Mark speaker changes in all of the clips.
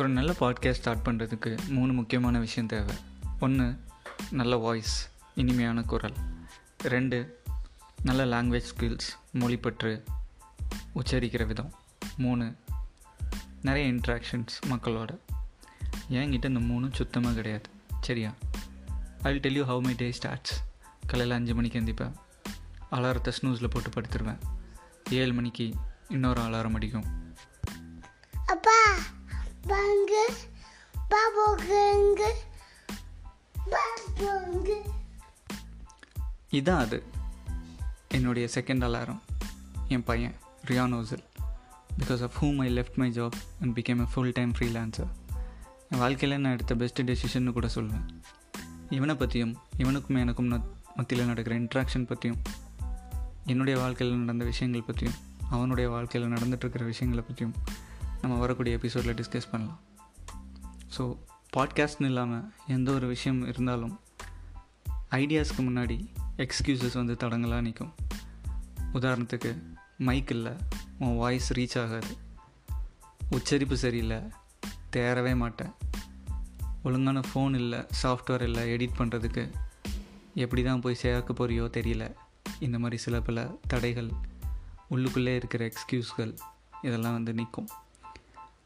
Speaker 1: ஒரு நல்ல podcast start பண்ணுறதுக்கு மூணு முக்கியமான விஷயம் தேவை. ஒன்று நல்ல வாய்ஸ் இனிமையான குரல். ரெண்டு நல்ல லாங்குவேஜ் ஸ்கில்ஸ் மொழிப்பற்று உச்சரிக்கிற விதம். மூணு நிறைய இன்ட்ராக்ஷன்ஸ் மக்களோட. என்கிட்ட இந்த மூணும் சுத்தமாக கிடையாது. சரியா? I will tell you how my day starts காலையில் அஞ்சு மணிக்கு எந்திப்பேன். அலாரத்தை ஸ்னூஸில் போட்டு படுத்துருவேன். ஏழு மணிக்கு இன்னொரு அலாரம் அடிக்கும்.
Speaker 2: அப்பா! Bangı, babogıngı, babogıngı.
Speaker 1: இதான் அது. என்னுடைய செகண்ட் அலாரம். என் பையன் ரியானோசல் because of whom I left my job and became a full time freelancer என் வாழ்க்கையில் நான் எடுத்த பெஸ்ட் டெசிஷன்னு கூட சொல்லுவேன் இவனை பற்றியும் இவனுக்கும் எனக்கும் மத்தியில் நடக்கிற இன்ட்ராக்ஷன் பற்றியும் என்னுடைய வாழ்க்கையில் நடந்த விஷயங்கள் பற்றியும் அவனுடைய வாழ்க்கையில் நடந்துகிட்ருக்கிற விஷயங்களை பற்றியும் நம்ம வரக்கூடிய எபிசோடில் டிஸ்கஸ் பண்ணலாம். ஸோ பாட்காஸ்ட்னு இல்லாமல் எந்த ஒரு விஷயம் இருந்தாலும் ஐடியாஸ்க்கு முன்னாடி எக்ஸ்கியூசஸ் வந்து தடங்களாக நிற்கும் உதாரணத்துக்கு மைக் இல்லை உன் வாய்ஸ் ரீச் ஆகாது. உச்சரிப்பு சரியில்லை தேரவே மாட்டேன். ஒழுங்கான ஃபோன் இல்லை சாஃப்ட்வேர் இல்லை எடிட் பண்ணுறதுக்கு எப்படி தான் போய் சேர்க்க போறியோ தெரியல. இந்த மாதிரி சில பல தடைகள் உள்ளுக்குள்ளே இருக்கிற எக்ஸ்கியூஸ்கள் இதெல்லாம் வந்து நிற்கும்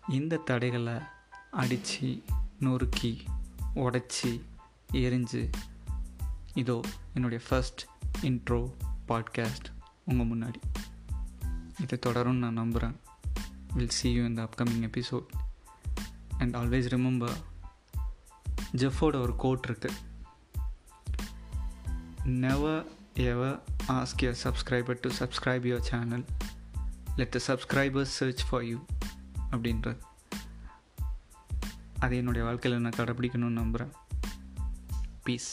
Speaker 1: இந்த தடைகளை அடித்து நொறுக்கி உடச்சி எரிஞ்சு இதோ என்னுடைய ஃபர்ஸ்ட் இன்ட்ரோ பாட்காஸ்ட் உங்கள் முன்னாடி. இதை தொடரும் நான் நம்புகிறேன் வில் சி யூ இந்த upcoming episode and always remember ஜெஃபோட ஒரு கோட் இருக்கு. Never ever ask your subscriber to subscribe your channel let the subscribers search for you அப்படின்றது அது என்னுடைய வாழ்க்கையில் நான் கடைப்பிடிக்கணும்னு நம்புகிறேன் பீஸ்